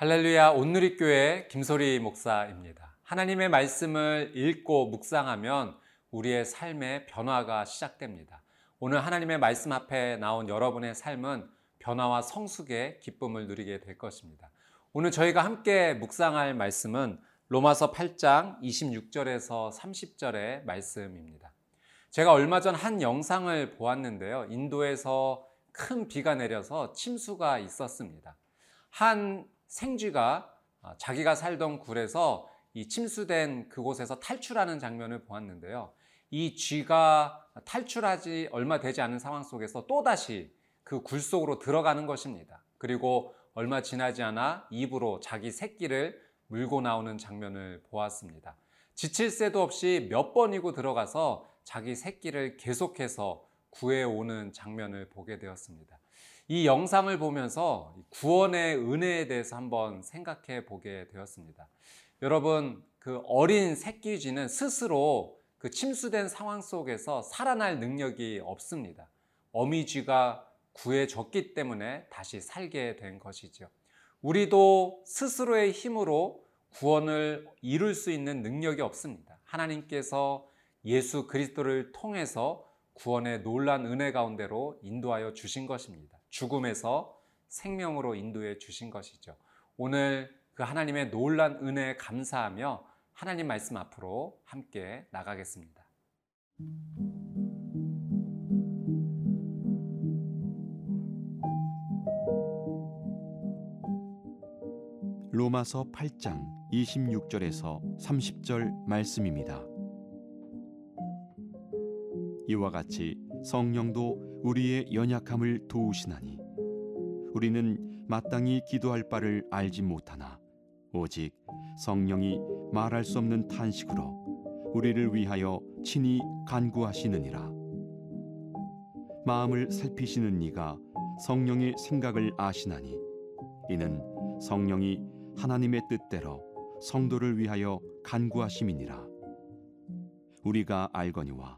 할렐루야 온누리교회 김소리 목사입니다. 하나님의 말씀을 읽고 묵상하면 우리의 삶의 변화가 시작됩니다. 오늘 하나님의 말씀 앞에 나온 여러분의 삶은 변화와 성숙의 기쁨을 누리게 될 것입니다. 오늘 저희가 함께 묵상할 말씀은 로마서 8장 26절에서 30절의 말씀입니다. 제가 얼마 전 한 영상을 보았는데요. 인도에서 큰 비가 내려서 침수가 있었습니다. 한 생쥐가 아, 자기가 살던 굴에서 이 침수된 그곳에서 탈출하는 장면을 보았는데요. 이 쥐가 탈출하지 얼마 되지 않은 상황 속에서 또다시 그 굴 속으로 들어가는 것입니다. 그리고 얼마 지나지 않아 입으로 자기 새끼를 물고 나오는 장면을 보았습니다. 지칠 새도 없이 몇 번이고 들어가서 자기 새끼를 계속해서 구해오는 장면을 보게 되었습니다. 이 영상을 보면서 구원의 은혜에 대해서 한번 생각해 보게 되었습니다. 여러분, 그 어린 새끼 쥐는 스스로 그 침수된 상황 속에서 살아날 능력이 없습니다. 어미 쥐가 구해졌기 때문에 다시 살게 된 것이죠. 우리도 스스로의 힘으로 구원을 이룰 수 있는 능력이 없습니다. 하나님께서 예수 그리스도를 통해서 구원의 놀란 은혜 가운데로 인도하여 주신 것입니다. 죽음에서 생명으로 인도해 주신 것이죠. 오늘 그 하나님의 놀란 은혜에 감사하며 하나님 말씀 앞으로 함께 나가겠습니다. 로마서 8장 26절에서 30절 말씀입니다. 이와 같이 성령도 우리의 연약함을 도우시나니 우리는 마땅히 기도할 바를 알지 못하나 오직 성령이 말할 수 없는 탄식으로 우리를 위하여 친히 간구하시느니라. 마음을 살피시는 이가 성령의 생각을 아시나니 이는 성령이 하나님의 뜻대로 성도를 위하여 간구하심이니라. 우리가 알거니와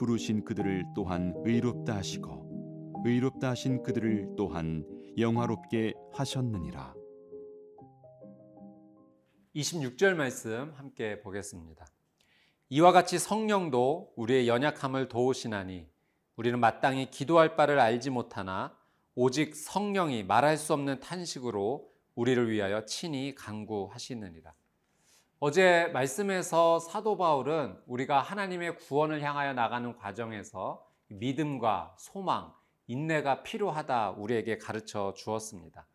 부르신 그들을 또한 의롭다 하시고 의롭다 하신 그들을 또한 영화롭게 하셨느니라. 26절 말씀 함께 보겠습니다. 이와 같이 성령도 우리의 연약함을 도우시나니 우리는 마땅히 기도할 바를 알지 못하나 오직 성령이 말할 수 없는 탄식으로 우리를 위하여 친히 강구하시느니라. 어제 말씀에서 사도 바울은 우리가 하나님의 구원을 향하여 나가는 과정에서 믿음과 소망, 인내가 필요하다 우리에게 가르쳐 주었습니다.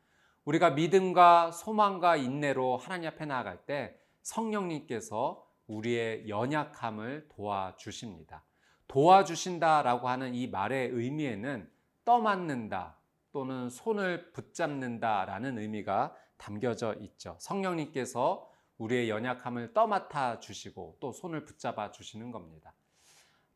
우리가 믿음과 소망과 인내로 하나님 앞에 나아갈 때 성령님께서 우리의 연약함을 도와주십니다. 도와주신다라고 하는 이 말의 의미에는 떠맡는다 또는 손을 붙잡는다라는 의미가 담겨져 있죠. 성령님께서 우리의 연약함을 떠맡아 주시고 또 손을 붙잡아 주시는 겁니다.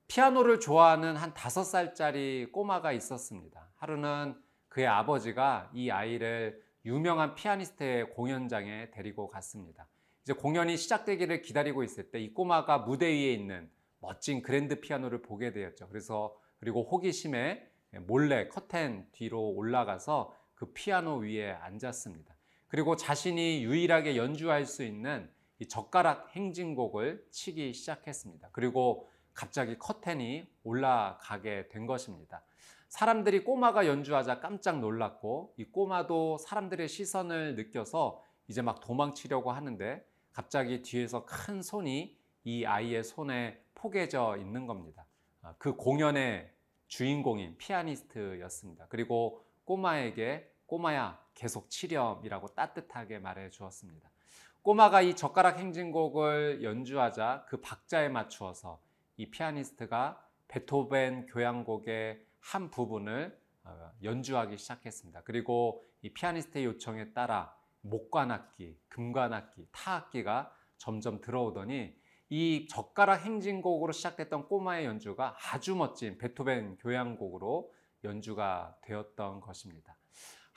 피아노를 좋아하는 한 다섯 살짜리 꼬마가 있었습니다. 하루는 그의 아버지가 이 아이를 유명한 피아니스트의 공연장에 데리고 갔습니다. 이제 공연이 시작되기를 기다리고 있을 때 이 꼬마가 무대 위에 있는 멋진 그랜드 피아노를 보게 되었죠. 그래서 그리고 호기심에 몰래 커튼 뒤로 올라가서 그 피아노 위에 앉았습니다. 그리고 자신이 유일하게 연주할 수 있는 이 젓가락 행진곡을 치기 시작했습니다. 그리고 갑자기 커튼이 올라가게 된 것입니다. 사람들이 꼬마가 연주하자 깜짝 놀랐고 이 꼬마도 사람들의 시선을 느껴서 이제 막 도망치려고 하는데 갑자기 뒤에서 큰 손이 이 아이의 손에 포개져 있는 겁니다. 아, 그 공연의 주인공인 피아니스트였습니다. 그리고 꼬마에게 꼬마야 계속 치렴이라고 따뜻하게 말해 주었습니다. 꼬마가 이 젓가락 행진곡을 연주하자 그 박자에 맞추어서 이 피아니스트가 베토벤 교향곡의 한 부분을 어, 연주하기 시작했습니다. 그리고 이 피아니스트의 요청에 따라 목관악기, 금관악기, 타악기가 점점 들어오더니 이 젓가락 행진곡으로 시작됐던 꼬마의 연주가 아주 멋진 베토벤 교향곡으로 연주가 되었던 것입니다.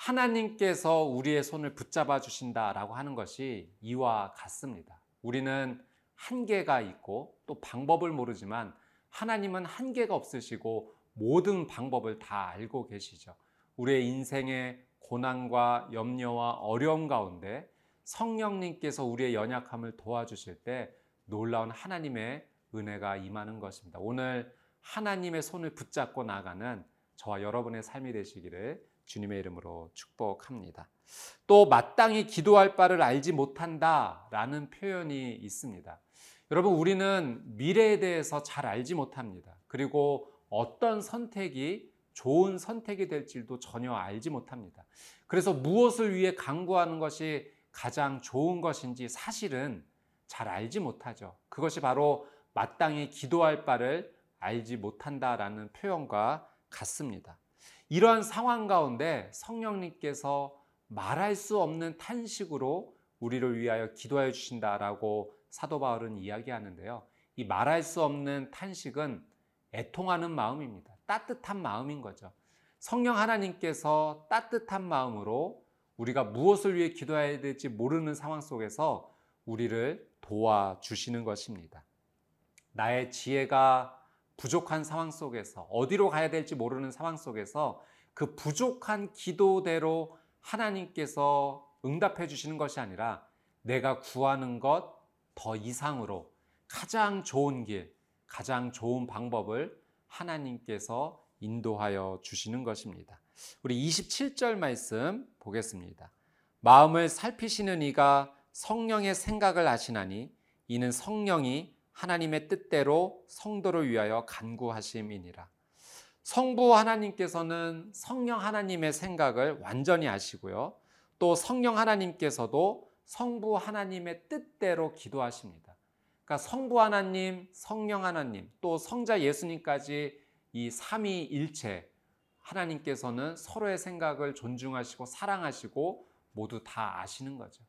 하나님께서 우리의 손을 붙잡아 주신다라고 하는 것이 이와 같습니다. 우리는 한계가 있고 또 방법을 모르지만 하나님은 한계가 없으시고 모든 방법을 다 알고 계시죠. 우리의 인생의 고난과 염려와 어려움 가운데 성령님께서 우리의 연약함을 도와주실 때 놀라운 하나님의 은혜가 임하는 것입니다. 오늘 하나님의 손을 붙잡고 나가는 저와 여러분의 삶이 되시기를 주님의 이름으로 축복합니다. 또 마땅히 기도할 바를 알지 못한다라는 표현이 있습니다. 여러분 우리는 미래에 대해서 잘 알지 못합니다. 그리고 어떤 선택이 좋은 선택이 될지도 전혀 알지 못합니다. 그래서 무엇을 위해 강구하는 것이 가장 좋은 것인지 사실은 잘 알지 못하죠. 그것이 바로 마땅히 기도할 바를 알지 못한다라는 표현과 같습니다. 이러한 상황 가운데 성령님께서 말할 수 없는 탄식으로 우리를 위하여 기도해 주신다라고 사도 바울은 이야기하는데요. 이 말할 수 없는 탄식은 애통하는 마음입니다. 따뜻한 마음인 거죠. 성령 하나님께서 따뜻한 마음으로 우리가 무엇을 위해 기도해야 될지 모르는 상황 속에서 우리를 도와주시는 것입니다. 나의 지혜가 부족한 상황 속에서 어디로 가야 될지 모르는 상황 속에서 그 부족한 기도대로 하나님께서 응답해 주시는 것이 아니라 내가 구하는 것 더 이상으로 가장 좋은 길, 가장 좋은 방법을 하나님께서 인도하여 주시는 것입니다. 우리 27절 말씀 보겠습니다. 마음을 살피시는 이가 성령의 생각을 아시나니 이는 성령이 하나님의 뜻대로 성도를 위하여 간구하심이니라. 성부 하나님께서는 성령 하나님의 생각을 완전히 아시고요. 또 성령 하나님께서도 성부 하나님의 뜻대로 기도하십니다. 그러니까 성부 하나님, 성령 하나님, 또 성자 예수님까지 이 삼위일체 하나님께서는 서로의 생각을 존중하시고 사랑하시고 모두 다 아시는 거죠.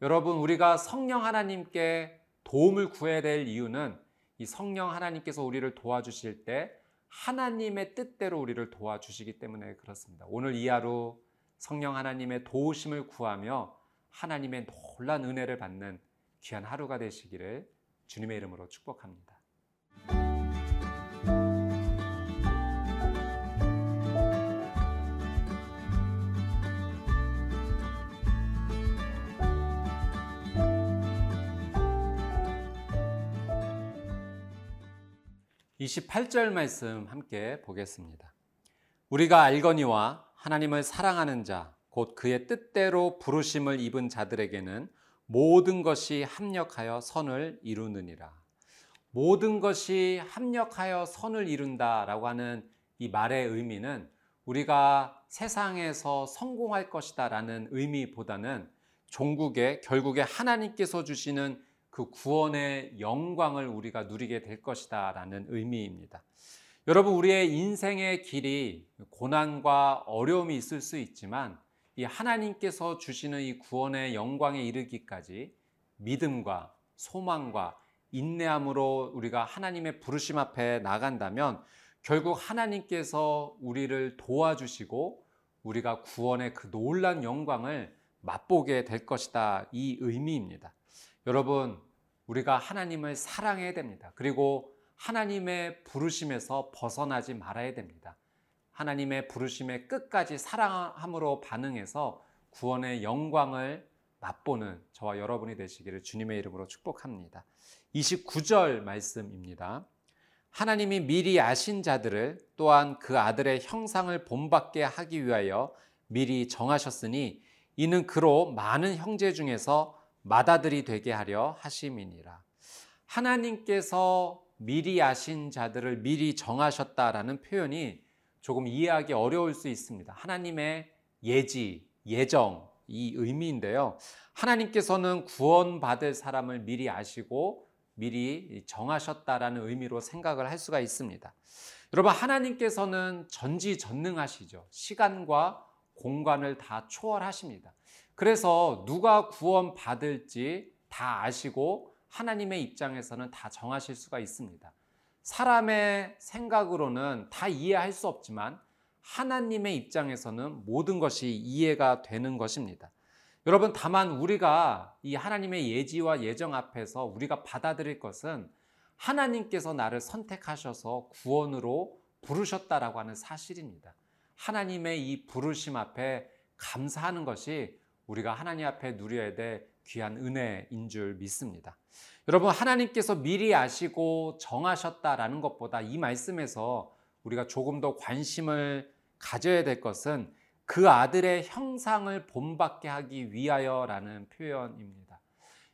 여러분, 우리가 성령 하나님께 도움을 구해야 될 이유는 이 성령 하나님께서 우리를 도와주실 때 하나님의 뜻대로 우리를 도와주시기 때문에 그렇습니다. 오늘 이 하루 성령 하나님의 도우심을 구하며 하나님의 놀란 은혜를 받는 귀한 하루가 되시기를 주님의 이름으로 축복합니다. 28절 말씀 함께 보겠습니다. 우리가 알거니와 하나님을 사랑하는 자, 곧 그의 뜻대로 부르심을 입은 자들에게는 모든 것이 합력하여 선을 이루느니라. 모든 것이 합력하여 선을 이룬다라고 하는 이 말의 의미는 우리가 세상에서 성공할 것이다라는 의미보다는 종국에 결국에 하나님께서 주시는 그 구원의 영광을 우리가 누리게 될 것이다 라는 의미입니다. 여러분 우리의 인생의 길이 고난과 어려움이 있을 수 있지만 이 하나님께서 주시는 이 구원의 영광에 이르기까지 믿음과 소망과 인내함으로 우리가 하나님의 부르심 앞에 나간다면 결국 하나님께서 우리를 도와주시고 우리가 구원의 그 놀란 영광을 맛보게 될 것이다. 이 의미입니다. 여러분, 우리가 하나님을 사랑해야 됩니다. 그리고 하나님의 부르심에서 벗어나지 말아야 됩니다. 하나님의 부르심에 끝까지 사랑함으로 반응해서 구원의 영광을 맛보는 저와 여러분이 되시기를 주님의 이름으로 축복합니다. 29절 말씀입니다. 하나님이 미리 아신 자들을 또한 그 아들의 형상을 본받게 하기 위하여 미리 정하셨으니 이는 그로 많은 형제 중에서 맏아들이 되게 하려 하심이니라. 하나님께서 미리 아신 자들을 미리 정하셨다라는 표현이 조금 이해하기 어려울 수 있습니다. 하나님의 예지, 예정, 이 의미인데요. 하나님께서는 구원받을 사람을 미리 아시고 미리 정하셨다라는 의미로 생각을 할 수가 있습니다. 여러분, 하나님께서는 전지전능하시죠. 시간과 공간을 다 초월하십니다. 그래서 누가 구원 받을지 다 아시고 하나님의 입장에서는 다 정하실 수가 있습니다. 사람의 생각으로는 다 이해할 수 없지만 하나님의 입장에서는 모든 것이 이해가 되는 것입니다. 여러분, 다만 우리가 이 하나님의 예지와 예정 앞에서 우리가 받아들일 것은 하나님께서 나를 선택하셔서 구원으로 부르셨다라고 하는 사실입니다. 하나님의 이 부르심 앞에 감사하는 것이 우리가 하나님 앞에 누려야 될 귀한 은혜인 줄 믿습니다. 여러분, 하나님께서 미리 아시고 정하셨다라는 것보다 이 말씀에서 우리가 조금 더 관심을 가져야 될 것은 그 아들의 형상을 본받게 하기 위하여라는 표현입니다.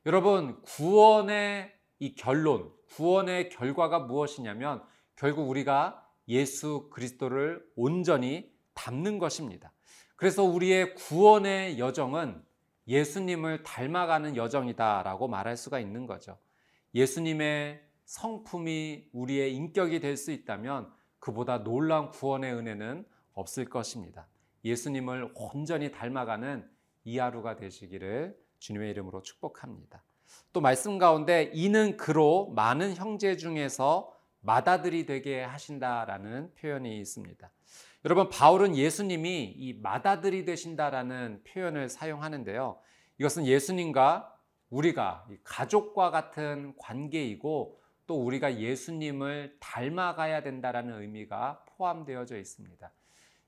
여러분, 구원의 이 결론, 구원의 결과가 무엇이냐면 결국 우리가 예수 그리스도를 온전히 담는 것입니다. 그래서 우리의 구원의 여정은 예수님을 닮아가는 여정이다라고 말할 수가 있는 거죠. 예수님의 성품이 우리의 인격이 될 수 있다면 그보다 놀라운 구원의 은혜는 없을 것입니다. 예수님을 온전히 닮아가는 이 하루가 되시기를 주님의 이름으로 축복합니다. 또 말씀 가운데 이는 그로 많은 형제 중에서 맏아들이 되게 하신다라는 표현이 있습니다. 여러분 바울은 예수님이 이 맏아들이 되신다라는 표현을 사용하는데요. 이것은 예수님과 우리가 가족과 같은 관계이고 또 우리가 예수님을 닮아가야 된다라는 의미가 포함되어져 있습니다.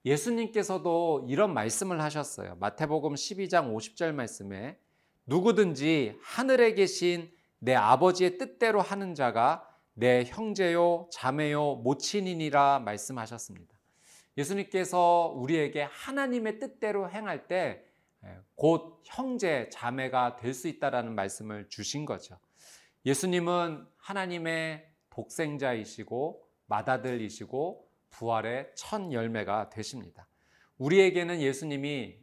예수님께서도 이런 말씀을 하셨어요. 마태복음 12장 50절 말씀에 누구든지 하늘에 계신 내 아버지의 뜻대로 하는 자가 내 형제요 자매요 모친이니라 말씀하셨습니다. 예수님께서 우리에게 하나님의 뜻대로 행할 때 곧 형제 자매가 될 수 있다라는 말씀을 주신 거죠. 예수님은 하나님의 독생자이시고 맏아들이시고 부활의 첫 열매가 되십니다. 우리에게는 예수님이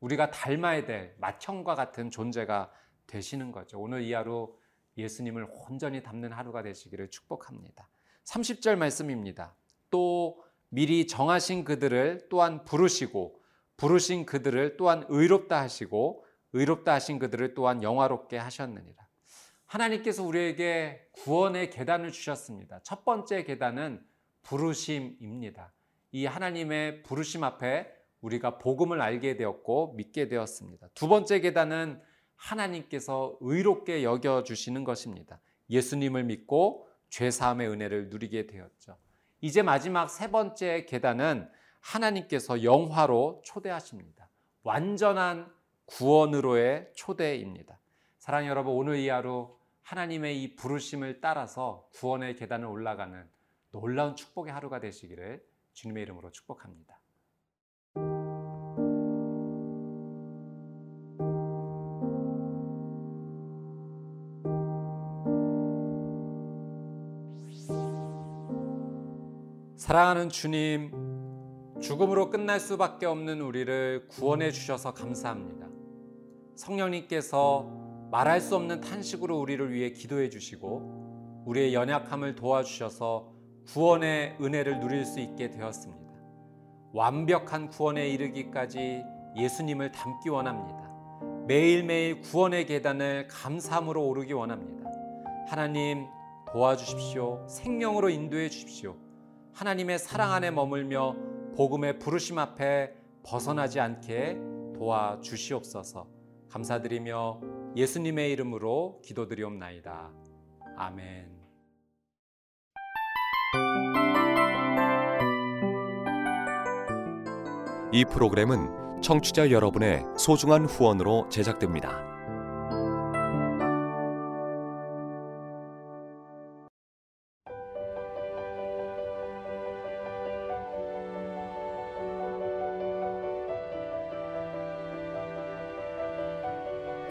우리가 닮아야 될 맏형과 같은 존재가 되시는 거죠. 오늘 이 하루 예수님을 온전히 담는 하루가 되시기를 축복합니다. 30절 말씀입니다. 또 미리 정하신 그들을 또한 부르시고 부르신 그들을 또한 의롭다 하시고 의롭다 하신 그들을 또한 영화롭게 하셨느니라. 하나님께서 우리에게 구원의 계단을 주셨습니다. 첫 번째 계단은 부르심입니다. 이 하나님의 부르심 앞에 우리가 복음을 알게 되었고 믿게 되었습니다. 두 번째 계단은 하나님께서 의롭게 여겨 주시는 것입니다. 예수님을 믿고 죄 사함의 은혜를 누리게 되었죠. 이제 마지막 세 번째 계단은 하나님께서 영화로 초대하십니다. 완전한 구원으로의 초대입니다. 사랑하는 여러분, 오늘 이 하루 하나님의 이 부르심을 따라서 구원의 계단을 올라가는 놀라운 축복의 하루가 되시기를 주님의 이름으로 축복합니다. 사랑하는 주님, 죽음으로 끝날 수밖에 없는 우리를 구원해 주셔서 감사합니다. 성령님께서 말할 수 없는 탄식으로 우리를 위해 기도해 주시고 우리의 연약함을 도와주셔서 구원의 은혜를 누릴 수 있게 되었습니다. 완벽한 구원에 이르기까지 예수님을 닮기 원합니다. 매일매일 구원의 계단을 감사함으로 오르기 원합니다. 하나님 도와주십시오. 생명으로 인도해 주십시오. 하나님의 사랑 안에 머물며 복음의 부르심 앞에 벗어나지 않게 도와주시옵소서. 감사드리며 예수님의 이름으로 기도드리옵나이다. 아멘. 이 프로그램은 청취자 여러분의 소중한 후원으로 제작됩니다.